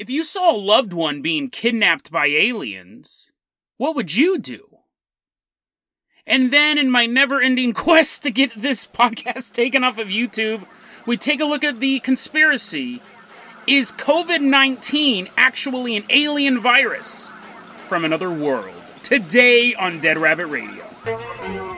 If you saw a loved one being kidnapped by aliens, what would you do? And then, in my never ending quest to get this podcast taken off of YouTube, we take a look at the conspiracy. Is COVID 19 actually an alien virus from another world? Today on Dead Rabbit Radio.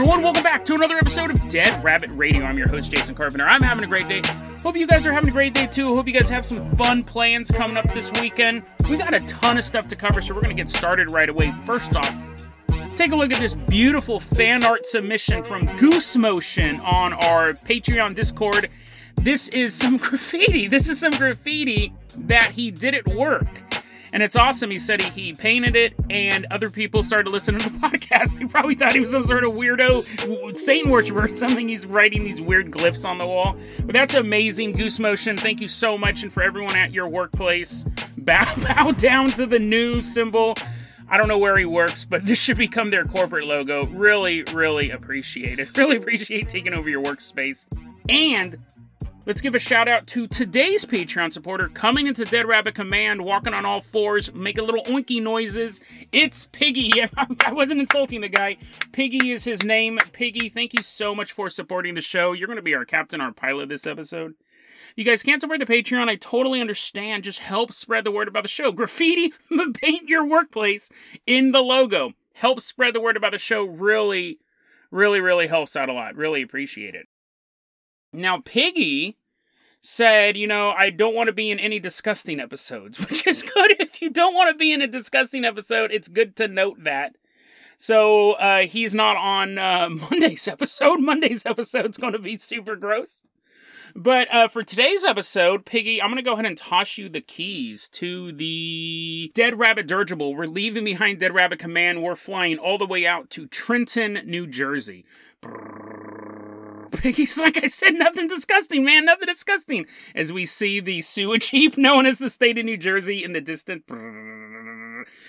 Everyone, welcome back to another episode of Dead Rabbit Radio. I'm your host, Jason Carpenter. I'm having a great day. Hope you guys are having a great day too. Hope you guys have some fun plans coming up this weekend. We got a ton of stuff to cover, so we're going to get started right away. First off, take a look at this beautiful fan art submission from Goose Motion on our Patreon Discord. This is some graffiti. This is some graffiti that he did at work and it's awesome. He said he, he painted it, and other people started listening to the podcast. He probably thought he was some sort of weirdo Satan worshiper or something. He's writing these weird glyphs on the wall. But that's amazing. Goose Motion, thank you so much. And for everyone at your workplace, bow, bow down to the new symbol. I don't know where he works, but this should become their corporate logo. Really, really appreciate it. Really appreciate taking over your workspace. And Let's give a shout out to today's Patreon supporter coming into Dead Rabbit Command, walking on all fours, making little oinky noises. It's Piggy. I wasn't insulting the guy. Piggy is his name. Piggy, thank you so much for supporting the show. You're going to be our captain, our pilot this episode. You guys can't support the Patreon. I totally understand. Just help spread the word about the show. Graffiti, paint your workplace in the logo. Help spread the word about the show. Really, really, really helps out a lot. Really appreciate it. Now, Piggy said, you know, I don't want to be in any disgusting episodes, which is good. If you don't want to be in a disgusting episode, it's good to note that. So uh, he's not on uh, Monday's episode. Monday's episode's going to be super gross. But uh, for today's episode, Piggy, I'm going to go ahead and toss you the keys to the Dead Rabbit Dirigible. We're leaving behind Dead Rabbit Command. We're flying all the way out to Trenton, New Jersey. Piggy's like I said, nothing disgusting, man, nothing disgusting. As we see the sewage heap known as the state of New Jersey in the distance.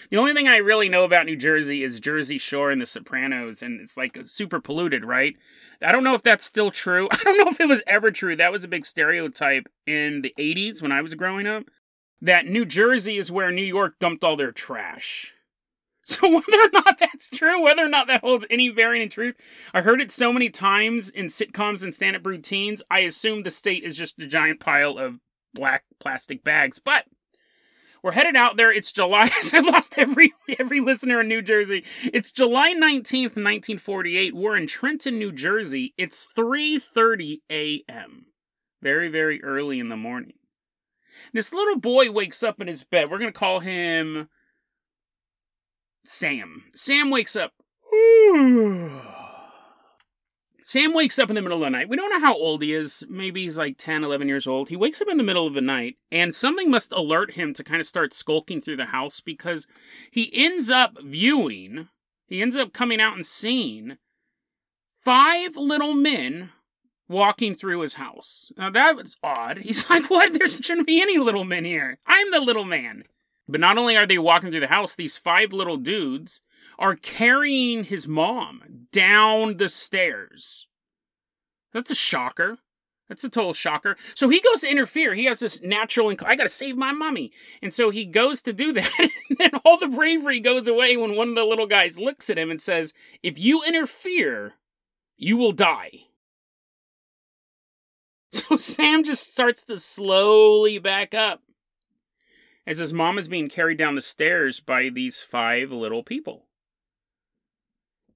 The only thing I really know about New Jersey is Jersey Shore and The Sopranos, and it's like super polluted, right? I don't know if that's still true. I don't know if it was ever true. That was a big stereotype in the 80s when I was growing up. That New Jersey is where New York dumped all their trash. So whether or not that's true, whether or not that holds any bearing in truth, I heard it so many times in sitcoms and stand-up routines, I assume the state is just a giant pile of black plastic bags. But we're headed out there. It's July. I lost every every listener in New Jersey. It's July 19th, 1948. We're in Trenton, New Jersey. It's 3:30 a.m. Very, very early in the morning. This little boy wakes up in his bed. We're to call him Sam. Sam wakes up. Sam wakes up in the middle of the night. We don't know how old he is. Maybe he's like 10, 11 years old. He wakes up in the middle of the night, and something must alert him to kind of start skulking through the house because he ends up viewing, he ends up coming out and seeing five little men walking through his house. Now that was odd. He's like, what? There shouldn't be any little men here. I'm the little man. But not only are they walking through the house, these five little dudes are carrying his mom down the stairs. That's a shocker. That's a total shocker. So he goes to interfere. He has this natural, inc- I gotta save my mommy. And so he goes to do that. and then all the bravery goes away when one of the little guys looks at him and says, If you interfere, you will die. So Sam just starts to slowly back up as his mom is being carried down the stairs by these five little people.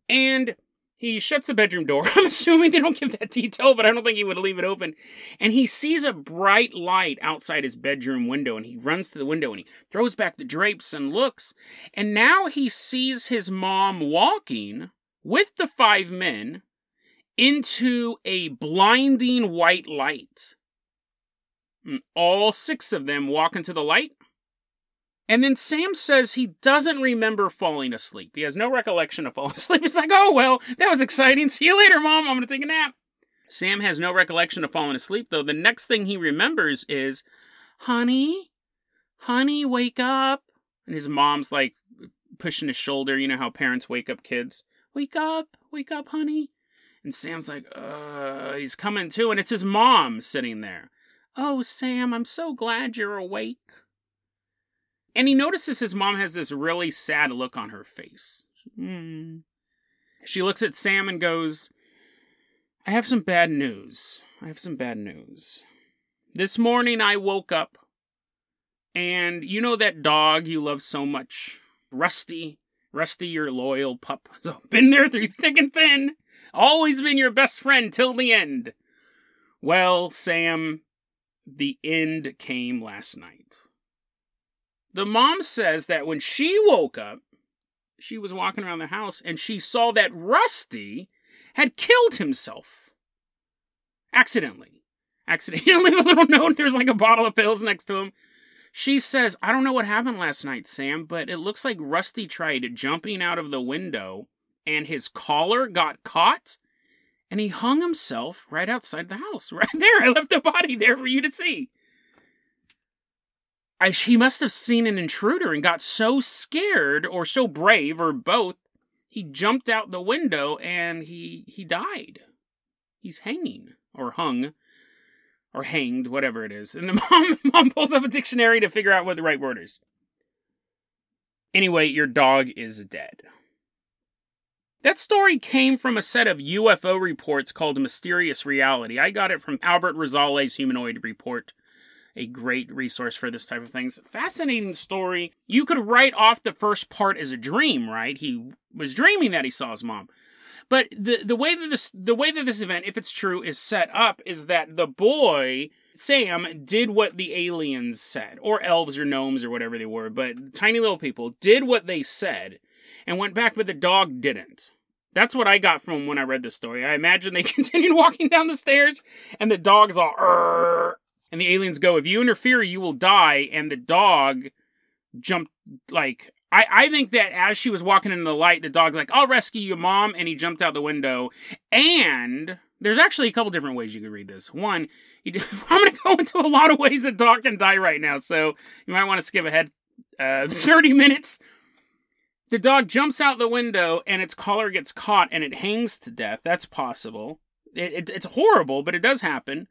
And he shuts the bedroom door. I'm assuming they don't give that detail, but I don't think he would leave it open. And he sees a bright light outside his bedroom window, and he runs to the window and he throws back the drapes and looks. And now he sees his mom walking with the five men into a blinding white light. And all six of them walk into the light and then Sam says he doesn't remember falling asleep. He has no recollection of falling asleep. He's like, oh, well, that was exciting. See you later, Mom. I'm going to take a nap. Sam has no recollection of falling asleep, though. The next thing he remembers is, honey, honey, wake up. And his mom's like pushing his shoulder. You know how parents wake up kids. Wake up, wake up, honey. And Sam's like, uh, he's coming to, and it's his mom sitting there. Oh, Sam, I'm so glad you're awake. And he notices his mom has this really sad look on her face. Mm. She looks at Sam and goes, I have some bad news. I have some bad news. This morning I woke up, and you know that dog you love so much? Rusty. Rusty, your loyal pup. Been there through thick and thin. Always been your best friend till the end. Well, Sam, the end came last night. The mom says that when she woke up, she was walking around the house and she saw that Rusty had killed himself. Accidentally. Accidentally, leave a little note. There's like a bottle of pills next to him. She says, I don't know what happened last night, Sam, but it looks like Rusty tried jumping out of the window and his collar got caught and he hung himself right outside the house. Right there. I left the body there for you to see. I, he must have seen an intruder and got so scared or so brave or both he jumped out the window and he he died. He's hanging or hung or hanged whatever it is. And the mom mom pulls up a dictionary to figure out what the right word is. Anyway your dog is dead. That story came from a set of UFO reports called Mysterious Reality. I got it from Albert Rosales' Humanoid Report a great resource for this type of things. Fascinating story. You could write off the first part as a dream, right? He was dreaming that he saw his mom. But the the way that this the way that this event, if it's true, is set up is that the boy Sam did what the aliens said, or elves or gnomes or whatever they were, but tiny little people did what they said and went back, but the dog didn't. That's what I got from when I read this story. I imagine they continued walking down the stairs and the dog's all and the aliens go, if you interfere, you will die. And the dog jumped like I, I think that as she was walking into the light, the dog's like, I'll rescue you, mom, and he jumped out the window. And there's actually a couple different ways you could read this. One, I'm going to go into a lot of ways a dog can die right now, so you might want to skip ahead uh, 30 minutes. The dog jumps out the window and its collar gets caught and it hangs to death. That's possible. It, it, it's horrible, but it does happen.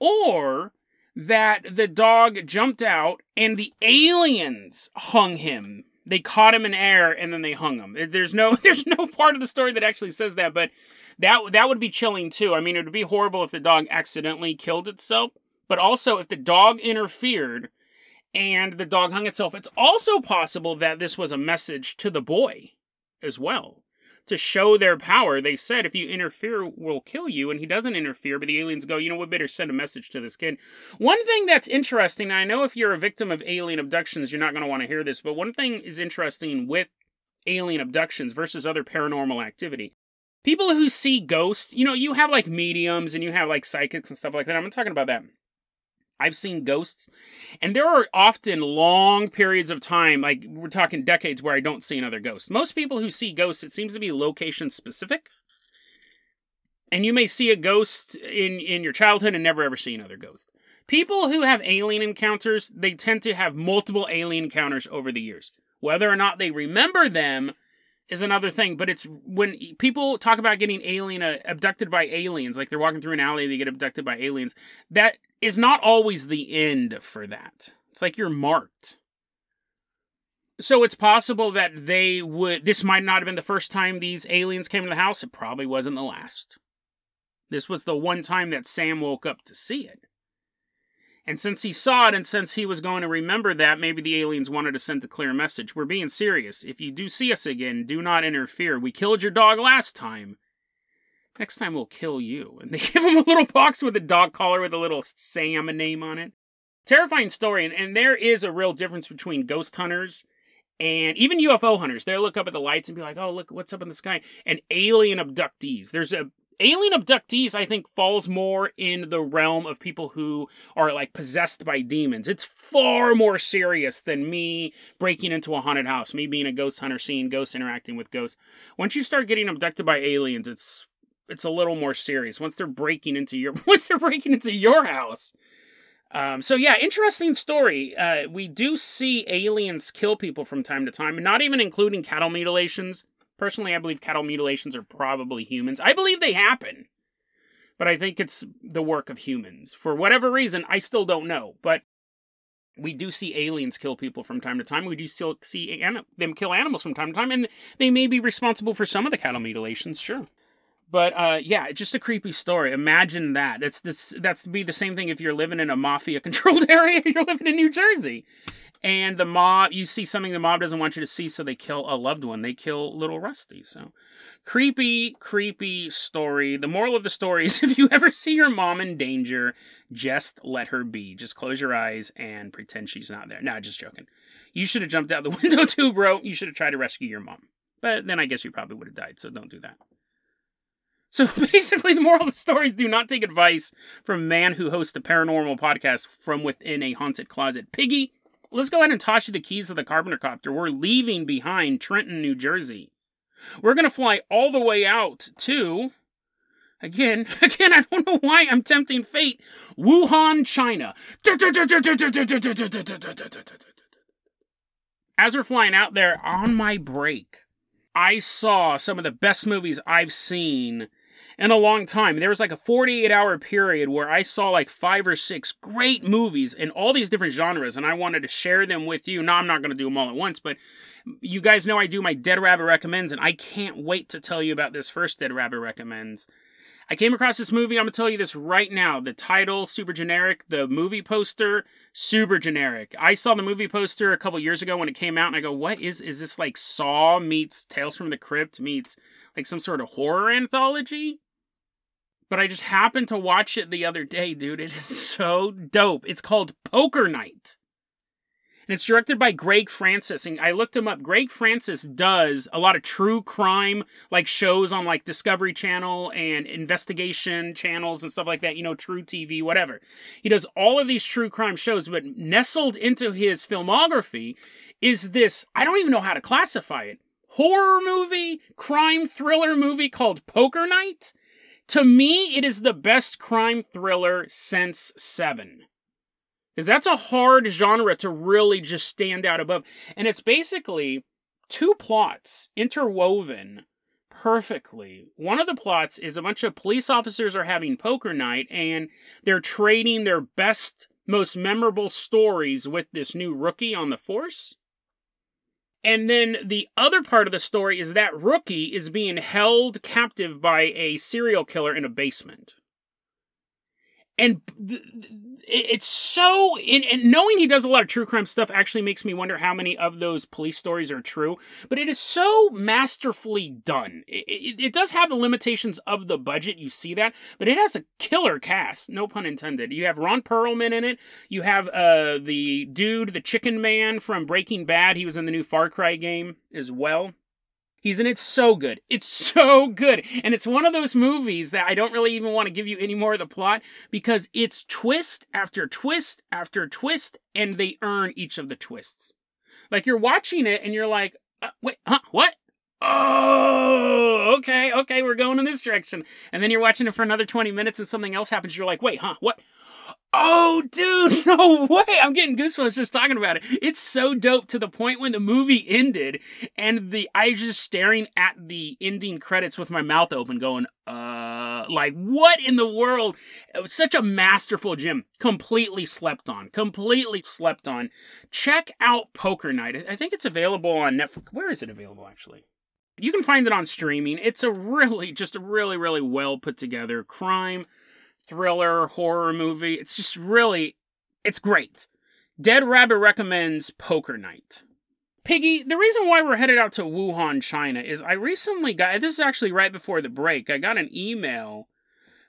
Or that the dog jumped out and the aliens hung him. They caught him in air and then they hung him. There's no there's no part of the story that actually says that, but that that would be chilling too. I mean, it would be horrible if the dog accidentally killed itself, but also if the dog interfered and the dog hung itself. It's also possible that this was a message to the boy as well to show their power. They said, if you interfere, we'll kill you. And he doesn't interfere, but the aliens go, you know, we better send a message to this kid. One thing that's interesting, I know if you're a victim of alien abductions, you're not going to want to hear this, but one thing is interesting with alien abductions versus other paranormal activity. People who see ghosts, you know, you have like mediums and you have like psychics and stuff like that. I'm not talking about that. I've seen ghosts, and there are often long periods of time, like we're talking decades, where I don't see another ghost. Most people who see ghosts, it seems to be location specific. And you may see a ghost in, in your childhood and never ever see another ghost. People who have alien encounters, they tend to have multiple alien encounters over the years. Whether or not they remember them is another thing, but it's when people talk about getting alien uh, abducted by aliens, like they're walking through an alley, they get abducted by aliens. That is not always the end for that. It's like you're marked. So it's possible that they would. This might not have been the first time these aliens came to the house. It probably wasn't the last. This was the one time that Sam woke up to see it. And since he saw it and since he was going to remember that, maybe the aliens wanted to send a clear message. We're being serious. If you do see us again, do not interfere. We killed your dog last time. Next time we'll kill you. And they give him a little box with a dog collar with a little Sam name on it. Terrifying story. And, and there is a real difference between ghost hunters and even UFO hunters. They'll look up at the lights and be like, oh, look, what's up in the sky? And alien abductees. There's a alien abductees, I think, falls more in the realm of people who are like possessed by demons. It's far more serious than me breaking into a haunted house, me being a ghost hunter, seeing ghosts, interacting with ghosts. Once you start getting abducted by aliens, it's it's a little more serious. Once they're breaking into your once they're breaking into your house. Um, so yeah, interesting story. Uh, we do see aliens kill people from time to time, not even including cattle mutilations Personally, I believe cattle mutilations are probably humans. I believe they happen, but I think it's the work of humans. For whatever reason, I still don't know. But we do see aliens kill people from time to time. We do still see them kill animals from time to time, and they may be responsible for some of the cattle mutilations, sure. But uh, yeah, just a creepy story. Imagine that. That's this. That's be the same thing if you're living in a mafia-controlled area. You're living in New Jersey, and the mob. You see something the mob doesn't want you to see, so they kill a loved one. They kill little Rusty. So creepy, creepy story. The moral of the story is: if you ever see your mom in danger, just let her be. Just close your eyes and pretend she's not there. Nah, just joking. You should have jumped out the window too, bro. You should have tried to rescue your mom. But then I guess you probably would have died. So don't do that. So basically, the moral of the story is do not take advice from a man who hosts a paranormal podcast from within a haunted closet. Piggy, let's go ahead and toss you the keys of the Carpenter Copter. We're leaving behind Trenton, New Jersey. We're going to fly all the way out to, again, again, I don't know why I'm tempting fate, Wuhan, China. As we're flying out there on my break, I saw some of the best movies I've seen in a long time. There was like a 48 hour period where I saw like five or six great movies in all these different genres, and I wanted to share them with you. Now, I'm not going to do them all at once, but you guys know I do my Dead Rabbit Recommends, and I can't wait to tell you about this first Dead Rabbit Recommends. I came across this movie. I'm gonna tell you this right now. The title, super generic. The movie poster, super generic. I saw the movie poster a couple years ago when it came out, and I go, "What is is this like Saw meets Tales from the Crypt meets like some sort of horror anthology?" But I just happened to watch it the other day, dude. It is so dope. It's called Poker Night. And it's directed by Greg Francis. And I looked him up. Greg Francis does a lot of true crime, like shows on like Discovery Channel and investigation channels and stuff like that, you know, truTV, whatever. He does all of these true crime shows, but nestled into his filmography is this I don't even know how to classify it horror movie, crime thriller movie called Poker Night to me, it is the best crime thriller since Seven. Because that's a hard genre to really just stand out above. And it's basically two plots interwoven perfectly. One of the plots is a bunch of police officers are having poker night and they're trading their best, most memorable stories with this new rookie on the force. And then the other part of the story is that rookie is being held captive by a serial killer in a basement. And it's so, and knowing he does a lot of true crime stuff actually makes me wonder how many of those police stories are true. But it is so masterfully done. It, it, it does have the limitations of the budget, you see that, but it has a killer cast, no pun intended. You have Ron Perlman in it. You have uh, the dude, the Chicken Man from Breaking Bad. He was in the new Far Cry game as well. He's in it so good. It's so good. And it's one of those movies that I don't really even want to give you any more of the plot because it's twist after twist after twist and they earn each of the twists. Like you're watching it and you're like, uh, wait, huh, what? Oh, okay, okay, we're going in this direction. And then you're watching it for another 20 minutes and something else happens. You're like, wait, huh, what? Oh, dude, no way. I'm getting goosebumps just talking about it. It's so dope to the point when the movie ended and the I was just staring at the ending credits with my mouth open going, uh, like what in the world? It was such a masterful Jim. Completely slept on. Completely slept on. Check out Poker Night. I think it's available on Netflix. Where is it available actually? You can find it on streaming. It's a really, just a really, really well put together crime thriller horror movie. It's just really, it's great. Dead Rabbit recommends Poker Night. Piggy, the reason why we're headed out to Wuhan, China is I recently got, this is actually right before the break, I got an email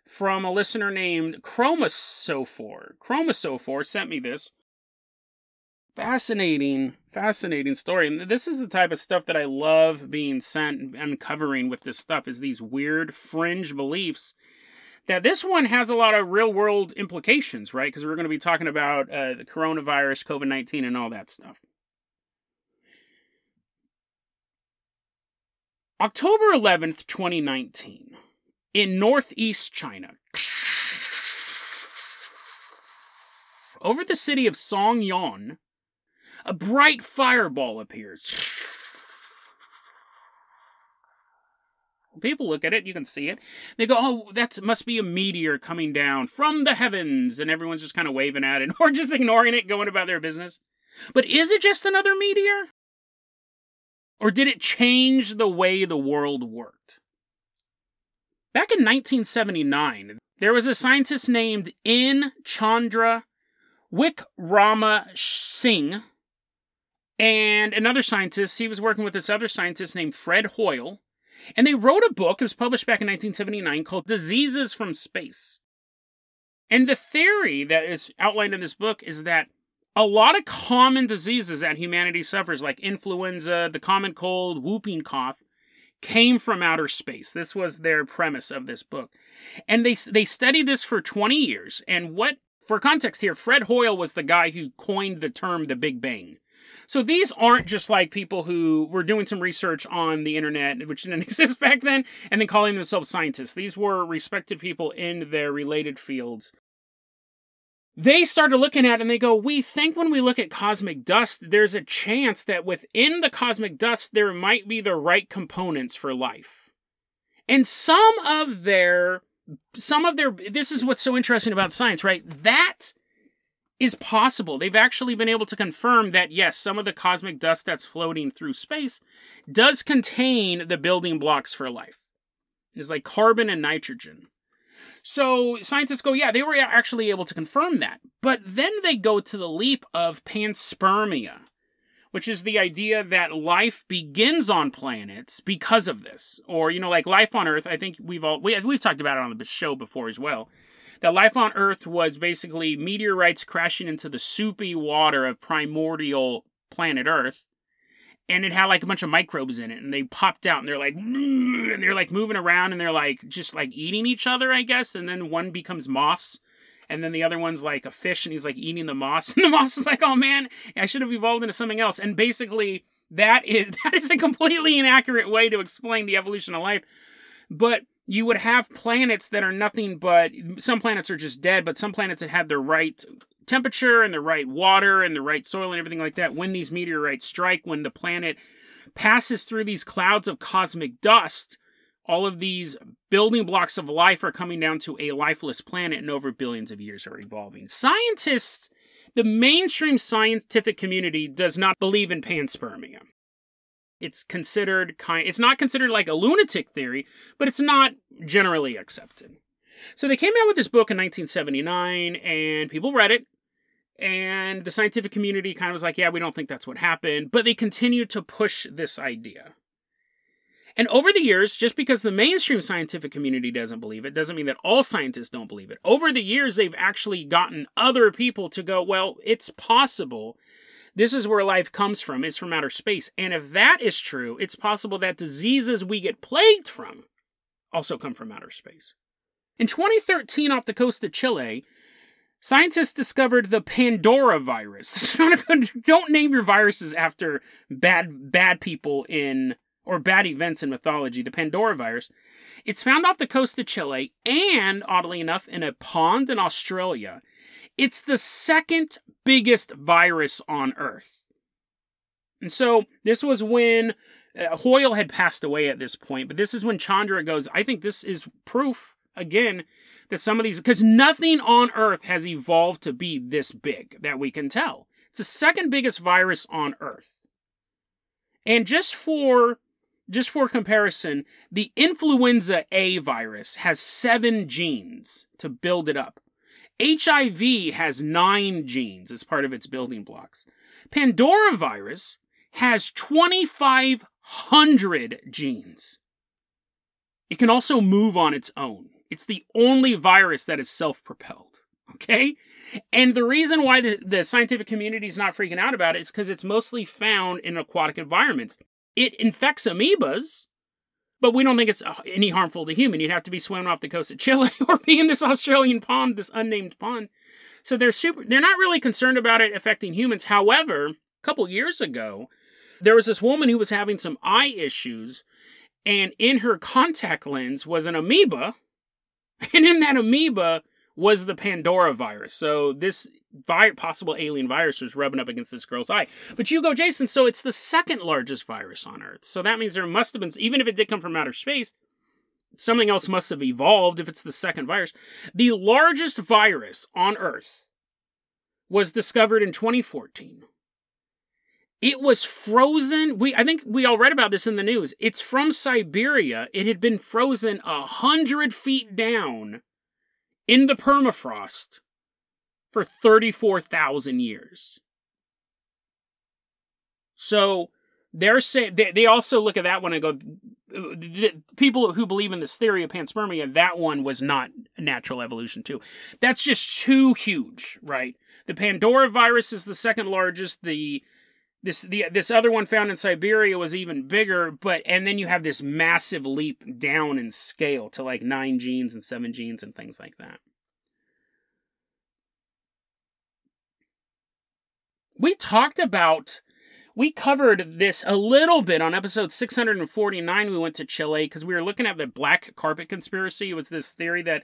from a listener named Chromosophore. Chromosophore sent me this. Fascinating, fascinating story. And this is the type of stuff that I love being sent and uncovering with this stuff is these weird fringe beliefs that this one has a lot of real world implications, right? Because we're going to be talking about uh, the coronavirus, COVID 19, and all that stuff. October 11th, 2019, in northeast China. Over the city of Songyan, a bright fireball appears. People look at it, you can see it. They go, oh, that must be a meteor coming down from the heavens. And everyone's just kind of waving at it or just ignoring it, going about their business. But is it just another meteor? Or did it change the way the world worked? Back in 1979, there was a scientist named N. Chandra Wickrama Singh and another scientist. He was working with this other scientist named Fred Hoyle. And they wrote a book, it was published back in 1979, called Diseases from Space. And the theory that is outlined in this book is that a lot of common diseases that humanity suffers, like influenza, the common cold, whooping cough, came from outer space. This was their premise of this book. And they they studied this for 20 years. And what for context here, Fred Hoyle was the guy who coined the term the Big Bang. So these aren't just like people who were doing some research on the internet, which didn't exist back then, and then calling themselves scientists. These were respected people in their related fields they started looking at it and they go, We think when we look at cosmic dust, there's a chance that within the cosmic dust, there might be the right components for life. And some of their, some of their, this is what's so interesting about science, right? That is possible. They've actually been able to confirm that, yes, some of the cosmic dust that's floating through space does contain the building blocks for life. It's like carbon and nitrogen. So scientists go, yeah, they were actually able to confirm that. But then they go to the leap of panspermia, which is the idea that life begins on planets because of this. Or, you know, like life on Earth, I think we've all, we, we've talked about it on the show before as well. That life on Earth was basically meteorites crashing into the soupy water of primordial planet Earth and it had like a bunch of microbes in it and they popped out and they're like and they're like moving around and they're like just like eating each other i guess and then one becomes moss and then the other one's like a fish and he's like eating the moss and the moss is like oh man i should have evolved into something else. And basically that is that is a completely inaccurate way to explain the evolution of life but you would have planets that are nothing but some planets are just dead but some planets that have the right temperature and the right water and the right soil and everything like that when these meteorites strike, when the planet passes through these clouds of cosmic dust, all of these building blocks of life are coming down to a lifeless planet and over billions of years are evolving. Scientists, the mainstream scientific community does not believe in panspermia. It's considered kind it's not considered like a lunatic theory, but it's not generally accepted. So they came out with this book in 1979 and people read it and the scientific community kind of was like, yeah, we don't think that's what happened. But they continued to push this idea. And over the years, just because the mainstream scientific community doesn't believe it, doesn't mean that all scientists don't believe it. Over the years, they've actually gotten other people to go, well, it's possible. This is where life comes from, it's from outer space. And if that is true, it's possible that diseases we get plagued from also come from outer space. In 2013, off the coast of Chile, Scientists discovered the Pandora virus. Don't name your viruses after bad bad people in or bad events in mythology. The Pandora virus. It's found off the coast of Chile and, oddly enough, in a pond in Australia. It's the second biggest virus on Earth. And so this was when uh, Hoyle had passed away at this point, but this is when Chandra goes, I think this is proof again that some of these, because nothing on Earth has evolved to be this big that we can tell. It's the second biggest virus on Earth. And just for just for comparison, the influenza A virus has seven genes to build it up. HIV has nine genes as part of its building blocks. Pandora virus has 2,500 genes. It can also move on its own. It's the only virus that is self propelled. Okay? And the reason why the, the scientific community is not freaking out about it is because it's mostly found in aquatic environments. It infects amoebas, but we don't think it's uh, any harmful to human. You'd have to be swimming off the coast of Chile or be in this Australian pond, this unnamed pond. So they're super, they're not really concerned about it affecting humans. However, a couple years ago, there was this woman who was having some eye issues, and in her contact lens was an amoeba And in that amoeba was the Pandora virus. So this vi- possible alien virus was rubbing up against this girl's eye. But you go, Jason, so it's the second largest virus on Earth. So that means there must have been, even if it did come from outer space, something else must have evolved if it's the second virus. The largest virus on Earth was discovered in 2014. It was frozen. We I think we all read about this in the news. It's from Siberia. It had been frozen a hundred feet down in the permafrost for 34,000 years. So they're saying they, they also look at that one and go, people who believe in this theory of panspermia, that one was not natural evolution too. That's just too huge, right? The Pandora virus is the second largest. The this the this other one found in Siberia was even bigger, but and then you have this massive leap down in scale to like nine genes and seven genes and things like that. We talked about we covered this a little bit on episode 649. We went to Chile because we were looking at the black carpet conspiracy. It was this theory that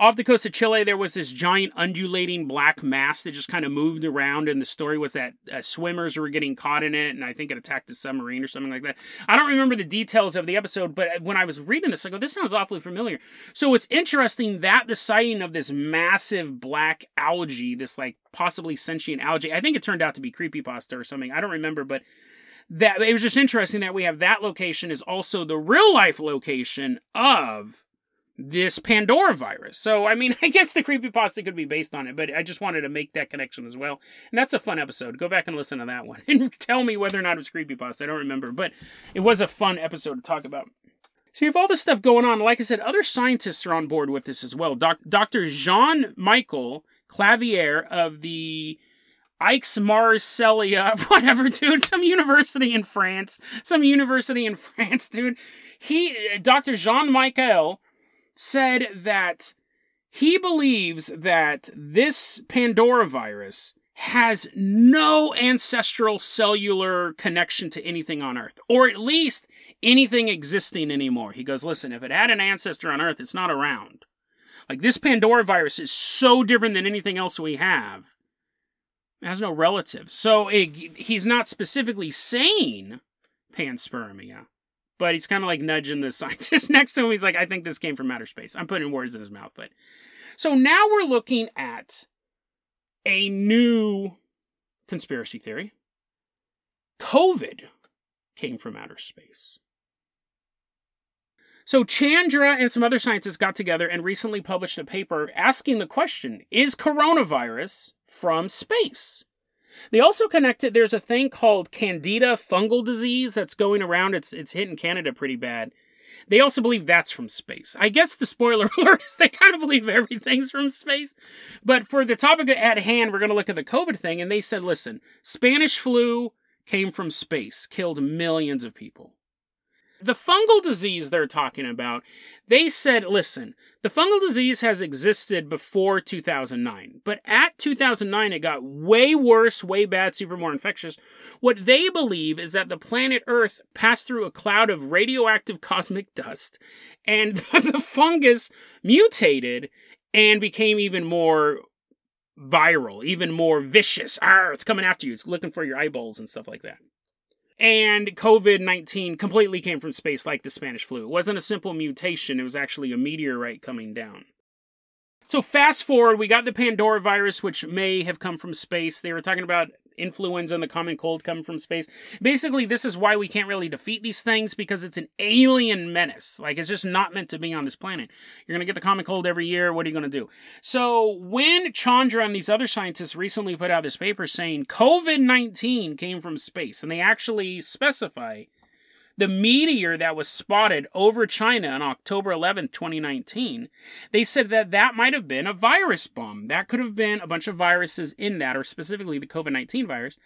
off the coast of Chile, there was this giant undulating black mass that just kind of moved around, and the story was that uh, swimmers were getting caught in it, and I think it attacked a submarine or something like that. I don't remember the details of the episode, but when I was reading this, I go, this sounds awfully familiar. So it's interesting that the sighting of this massive black algae, this like possibly sentient algae, I think it turned out to be creepypasta or something. I don't remember, but that it was just interesting that we have that location is also the real life location of this Pandora virus. So, I mean, I guess the creepypasta could be based on it, but I just wanted to make that connection as well. And that's a fun episode. Go back and listen to that one and tell me whether or not it was creepypasta. I don't remember, but it was a fun episode to talk about. So you have all this stuff going on. Like I said, other scientists are on board with this as well. Doc- Dr. Jean Michel Clavier of the Aix-Marseille, whatever, dude, some university in France, some university in France, dude. He, Dr. Jean Michel, said that he believes that this Pandora virus has no ancestral cellular connection to anything on Earth, or at least anything existing anymore. He goes, listen, if it had an ancestor on Earth, it's not around. Like this Pandora virus is so different than anything else we have. It has no relatives. So it, he's not specifically saying panspermia. But he's kind of like nudging the scientist next to him. He's like, I think this came from outer space. I'm putting words in his mouth, but so now we're looking at a new conspiracy theory. COVID came from outer space. So Chandra and some other scientists got together and recently published a paper asking the question Is coronavirus from space? They also connected. There's a thing called Candida fungal disease that's going around. It's it's hitting Canada pretty bad. They also believe that's from space. I guess the spoiler alert is they kind of believe everything's from space. But for the topic at hand, we're going to look at the COVID thing. And they said, listen, Spanish flu came from space, killed millions of people. The fungal disease they're talking about, they said, listen, the fungal disease has existed before 2009, but at 2009 it got way worse, way bad, super more infectious. What they believe is that the planet Earth passed through a cloud of radioactive cosmic dust, and the fungus mutated and became even more viral, even more vicious. Ah, it's coming after you. It's looking for your eyeballs and stuff like that. And COVID 19 completely came from space like the Spanish flu. It wasn't a simple mutation, it was actually a meteorite coming down. So, fast forward, we got the Pandora virus, which may have come from space. They were talking about influenza and the common cold coming from space. Basically, this is why we can't really defeat these things because it's an alien menace. Like, it's just not meant to be on this planet. You're going to get the common cold every year. What are you going to do? So, when Chandra and these other scientists recently put out this paper saying COVID 19 came from space, and they actually specify the meteor that was spotted over China on October 11, 2019, they said that that might have been a virus bomb. That could have been a bunch of viruses in that, or specifically the COVID 19 virus,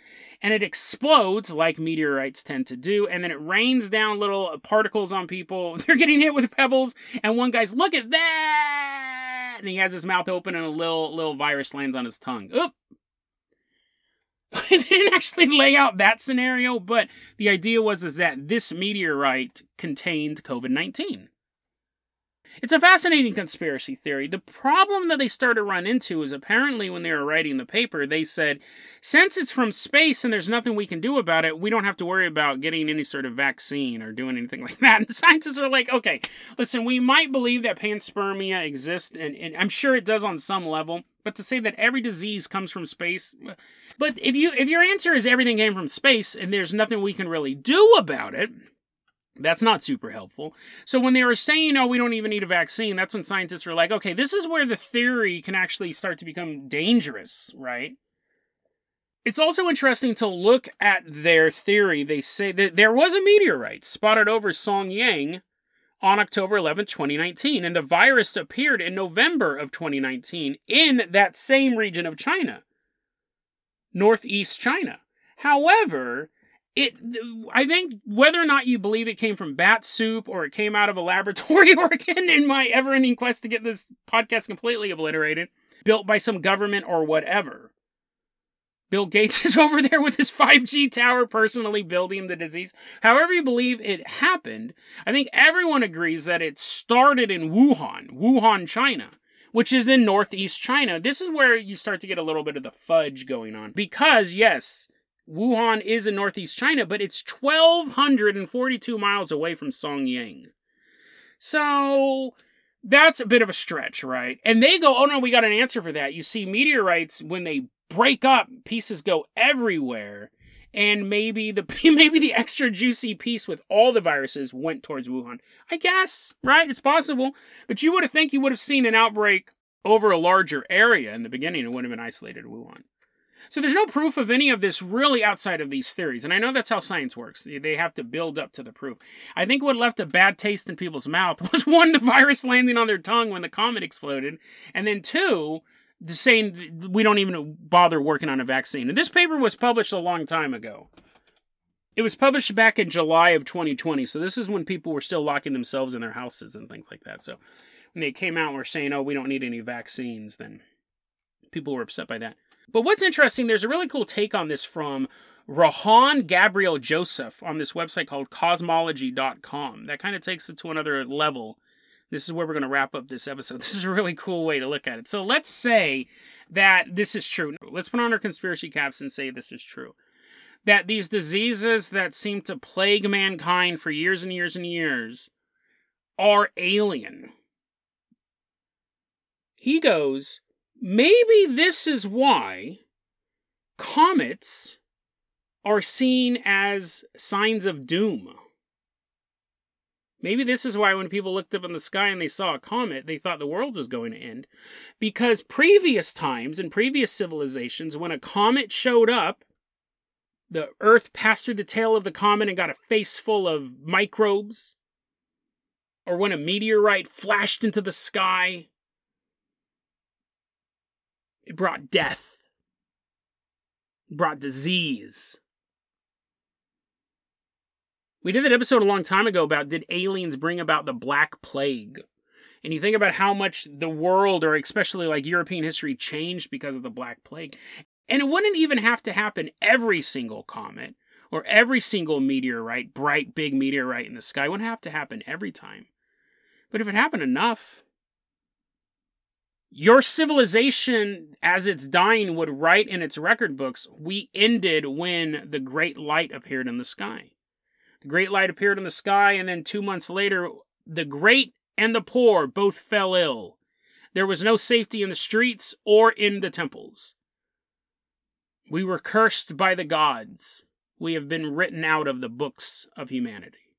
and it explodes like meteorites tend to do, and then it rains down little particles on people. They're getting hit with pebbles, and one guy's, look at that! And he has his mouth open, and a little, little virus lands on his tongue. Oop! they didn't actually lay out that scenario, but the idea was is that this meteorite contained COVID 19. It's a fascinating conspiracy theory. The problem that they started to run into is apparently when they were writing the paper, they said, since it's from space and there's nothing we can do about it, we don't have to worry about getting any sort of vaccine or doing anything like that. And the scientists are like, okay, listen, we might believe that panspermia exists, and, and I'm sure it does on some level, but to say that every disease comes from space, but if you if your answer is everything came from space and there's nothing we can really do about it, that's not super helpful. So when they were saying, oh, we don't even need a vaccine, that's when scientists were like, okay, this is where the theory can actually start to become dangerous, right? It's also interesting to look at their theory. They say that there was a meteorite spotted over Songyang on October 11, 2019, and the virus appeared in November of 2019 in that same region of China, northeast China. However, it i think whether or not you believe it came from bat soup or it came out of a laboratory organ in my ever-ending quest to get this podcast completely obliterated built by some government or whatever. Bill gates is over there with his 5g tower personally building the disease. However you believe it happened i think everyone agrees that it started in wuhan wuhan china which is in northeast china this is where you start to get a little bit of the fudge going on because yes Wuhan is in northeast China, but it's 1,242 miles away from Songyang. So that's a bit of a stretch, right? And they go, oh no, we got an answer for that. You see, meteorites, when they break up, pieces go everywhere. And maybe the maybe the extra juicy piece with all the viruses went towards Wuhan. I guess, right? It's possible. But you would have think you would have seen an outbreak over a larger area in the beginning. It wouldn't have been isolated to Wuhan. So there's no proof of any of this really outside of these theories. And I know that's how science works. They have to build up to the proof. I think what left a bad taste in people's mouth was one, the virus landing on their tongue when the comet exploded. And then two, saying we don't even bother working on a vaccine. And this paper was published a long time ago. It was published back in July of 2020. So this is when people were still locking themselves in their houses and things like that. So when they came out and were saying, oh, we don't need any vaccines, then people were upset by that. But what's interesting, there's a really cool take on this from Rohan Gabriel Joseph on this website called cosmology.com. That kind of takes it to another level. This is where we're going to wrap up this episode. This is a really cool way to look at it. So let's say that this is true. Let's put on our conspiracy caps and say this is true. That these diseases that seem to plague mankind for years and years and years are alien. He goes, Maybe this is why comets are seen as signs of doom. Maybe this is why when people looked up in the sky and they saw a comet, they thought the world was going to end. Because previous times and previous civilizations, when a comet showed up, the earth passed through the tail of the comet and got a face full of microbes. Or when a meteorite flashed into the sky it brought death, it brought disease. We did that episode a long time ago about did aliens bring about the Black Plague? And you think about how much the world, or especially like European history, changed because of the Black Plague. And it wouldn't even have to happen every single comet or every single meteorite, bright big meteorite in the sky. It wouldn't have to happen every time. But if it happened enough, your civilization, as it's dying, would write in its record books, we ended when the great light appeared in the sky. The great light appeared in the sky, and then two months later, the great and the poor both fell ill. There was no safety in the streets or in the temples. We were cursed by the gods. We have been written out of the books of humanity.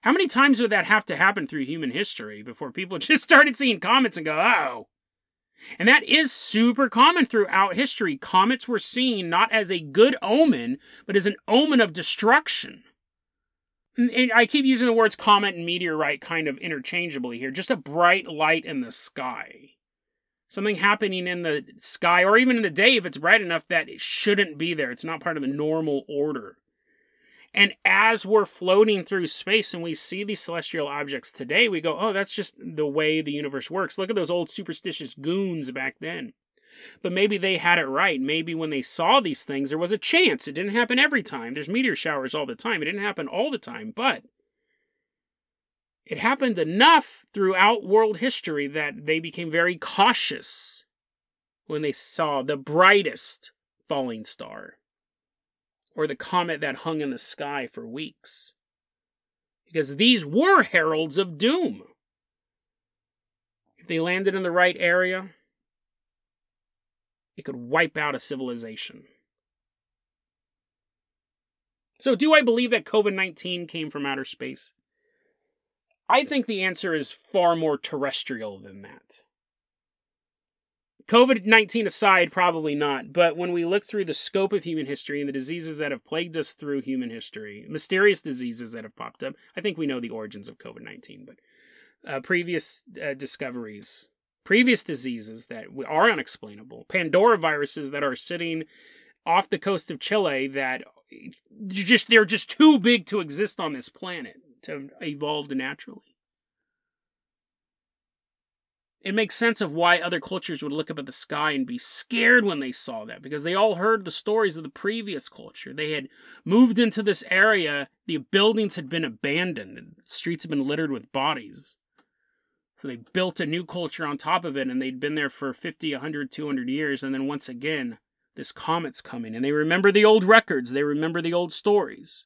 How many times would that have to happen through human history before people just started seeing comets and go, oh? And that is super common throughout history. Comets were seen not as a good omen, but as an omen of destruction. And I keep using the words comet and meteorite kind of interchangeably here. Just a bright light in the sky. Something happening in the sky, or even in the day if it's bright enough that it shouldn't be there. It's not part of the normal order. And as we're floating through space and we see these celestial objects today, we go, oh, that's just the way the universe works. Look at those old superstitious goons back then. But maybe they had it right. Maybe when they saw these things, there was a chance. It didn't happen every time. There's meteor showers all the time. It didn't happen all the time. But It happened enough throughout world history that they became very cautious when they saw the brightest falling star or the comet that hung in the sky for weeks. Because these were heralds of doom. If they landed in the right area, it could wipe out a civilization. So, do I believe that COVID 19 came from outer space? I think the answer is far more terrestrial than that. COVID 19 aside, probably not, but when we look through the scope of human history and the diseases that have plagued us through human history, mysterious diseases that have popped up, I think we know the origins of COVID 19, but uh, previous uh, discoveries, previous diseases that are unexplainable, Pandora viruses that are sitting off the coast of Chile that just they're just too big to exist on this planet to have evolved naturally. It makes sense of why other cultures would look up at the sky and be scared when they saw that because they all heard the stories of the previous culture. They had moved into this area, the buildings had been abandoned, and the streets had been littered with bodies. So they built a new culture on top of it, and they'd been there for 50, 100, 200 years. And then once again, this comet's coming, and they remember the old records, they remember the old stories.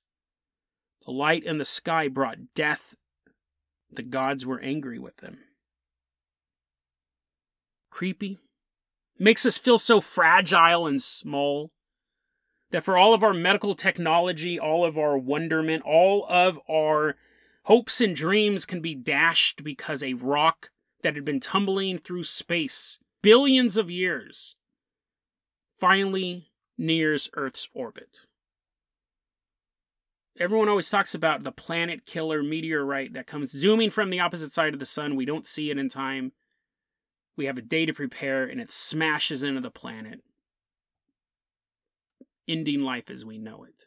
The light in the sky brought death. The gods were angry with them. Creepy. Makes us feel so fragile and small that for all of our medical technology, all of our wonderment, all of our Hopes and dreams can be dashed because a rock that had been tumbling through space billions of years finally nears Earth's orbit. Everyone always talks about the planet killer meteorite that comes zooming from the opposite side of the sun. We don't see it in time. We have a day to prepare, and it smashes into the planet, ending life as we know it.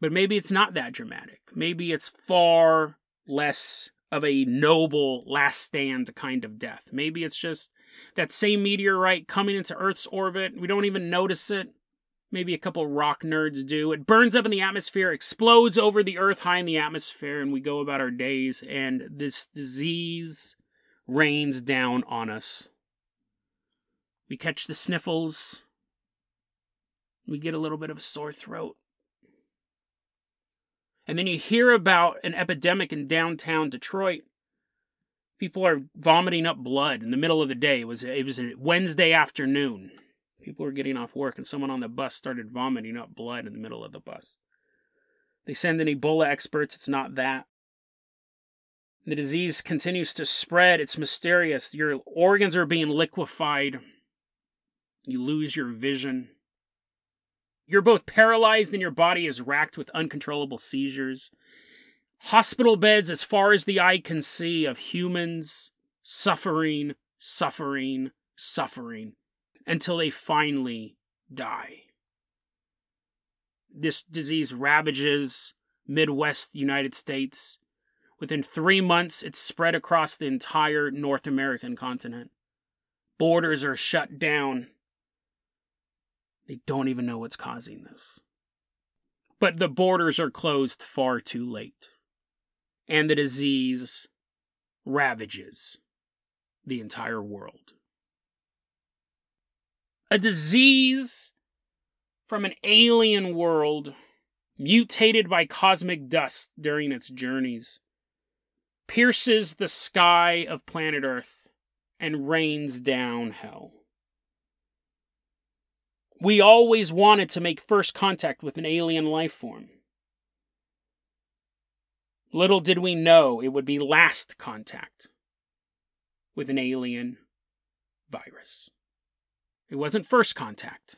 But maybe it's not that dramatic. Maybe it's far less of a noble last stand kind of death. Maybe it's just that same meteorite coming into Earth's orbit. We don't even notice it. Maybe a couple rock nerds do. It burns up in the atmosphere, explodes over the Earth high in the atmosphere, and we go about our days, and this disease rains down on us. We catch the sniffles. We get a little bit of a sore throat. And then you hear about an epidemic in downtown Detroit. People are vomiting up blood in the middle of the day. It was it was a Wednesday afternoon. People were getting off work and someone on the bus started vomiting up blood in the middle of the bus. They send in Ebola experts, it's not that. The disease continues to spread. It's mysterious. Your organs are being liquefied. You lose your vision. You're both paralyzed and your body is racked with uncontrollable seizures. Hospital beds as far as the eye can see of humans suffering, suffering, suffering until they finally die. This disease ravages Midwest United States. Within three months, it's spread across the entire North American continent. Borders are shut down. They don't even know what's causing this. But the borders are closed far too late. And the disease ravages the entire world. A disease from an alien world mutated by cosmic dust during its journeys pierces the sky of planet Earth and rains down hell. We always wanted to make first contact with an alien life form. Little did we know it would be last contact with an alien virus. It wasn't first contact,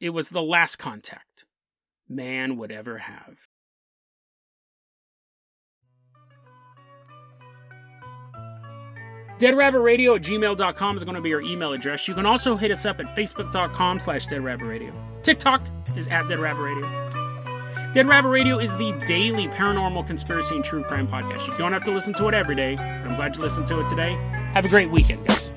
it was the last contact man would ever have. Deadrabbitradio at gmail.com is going to be our email address. You can also hit us up at facebook.com slash deadrabbitradio. TikTok is at deadrabbitradio. Dead Rabbit Radio is the daily paranormal conspiracy and true crime podcast. You don't have to listen to it every day, but I'm glad you listened to it today. Have a great weekend, guys.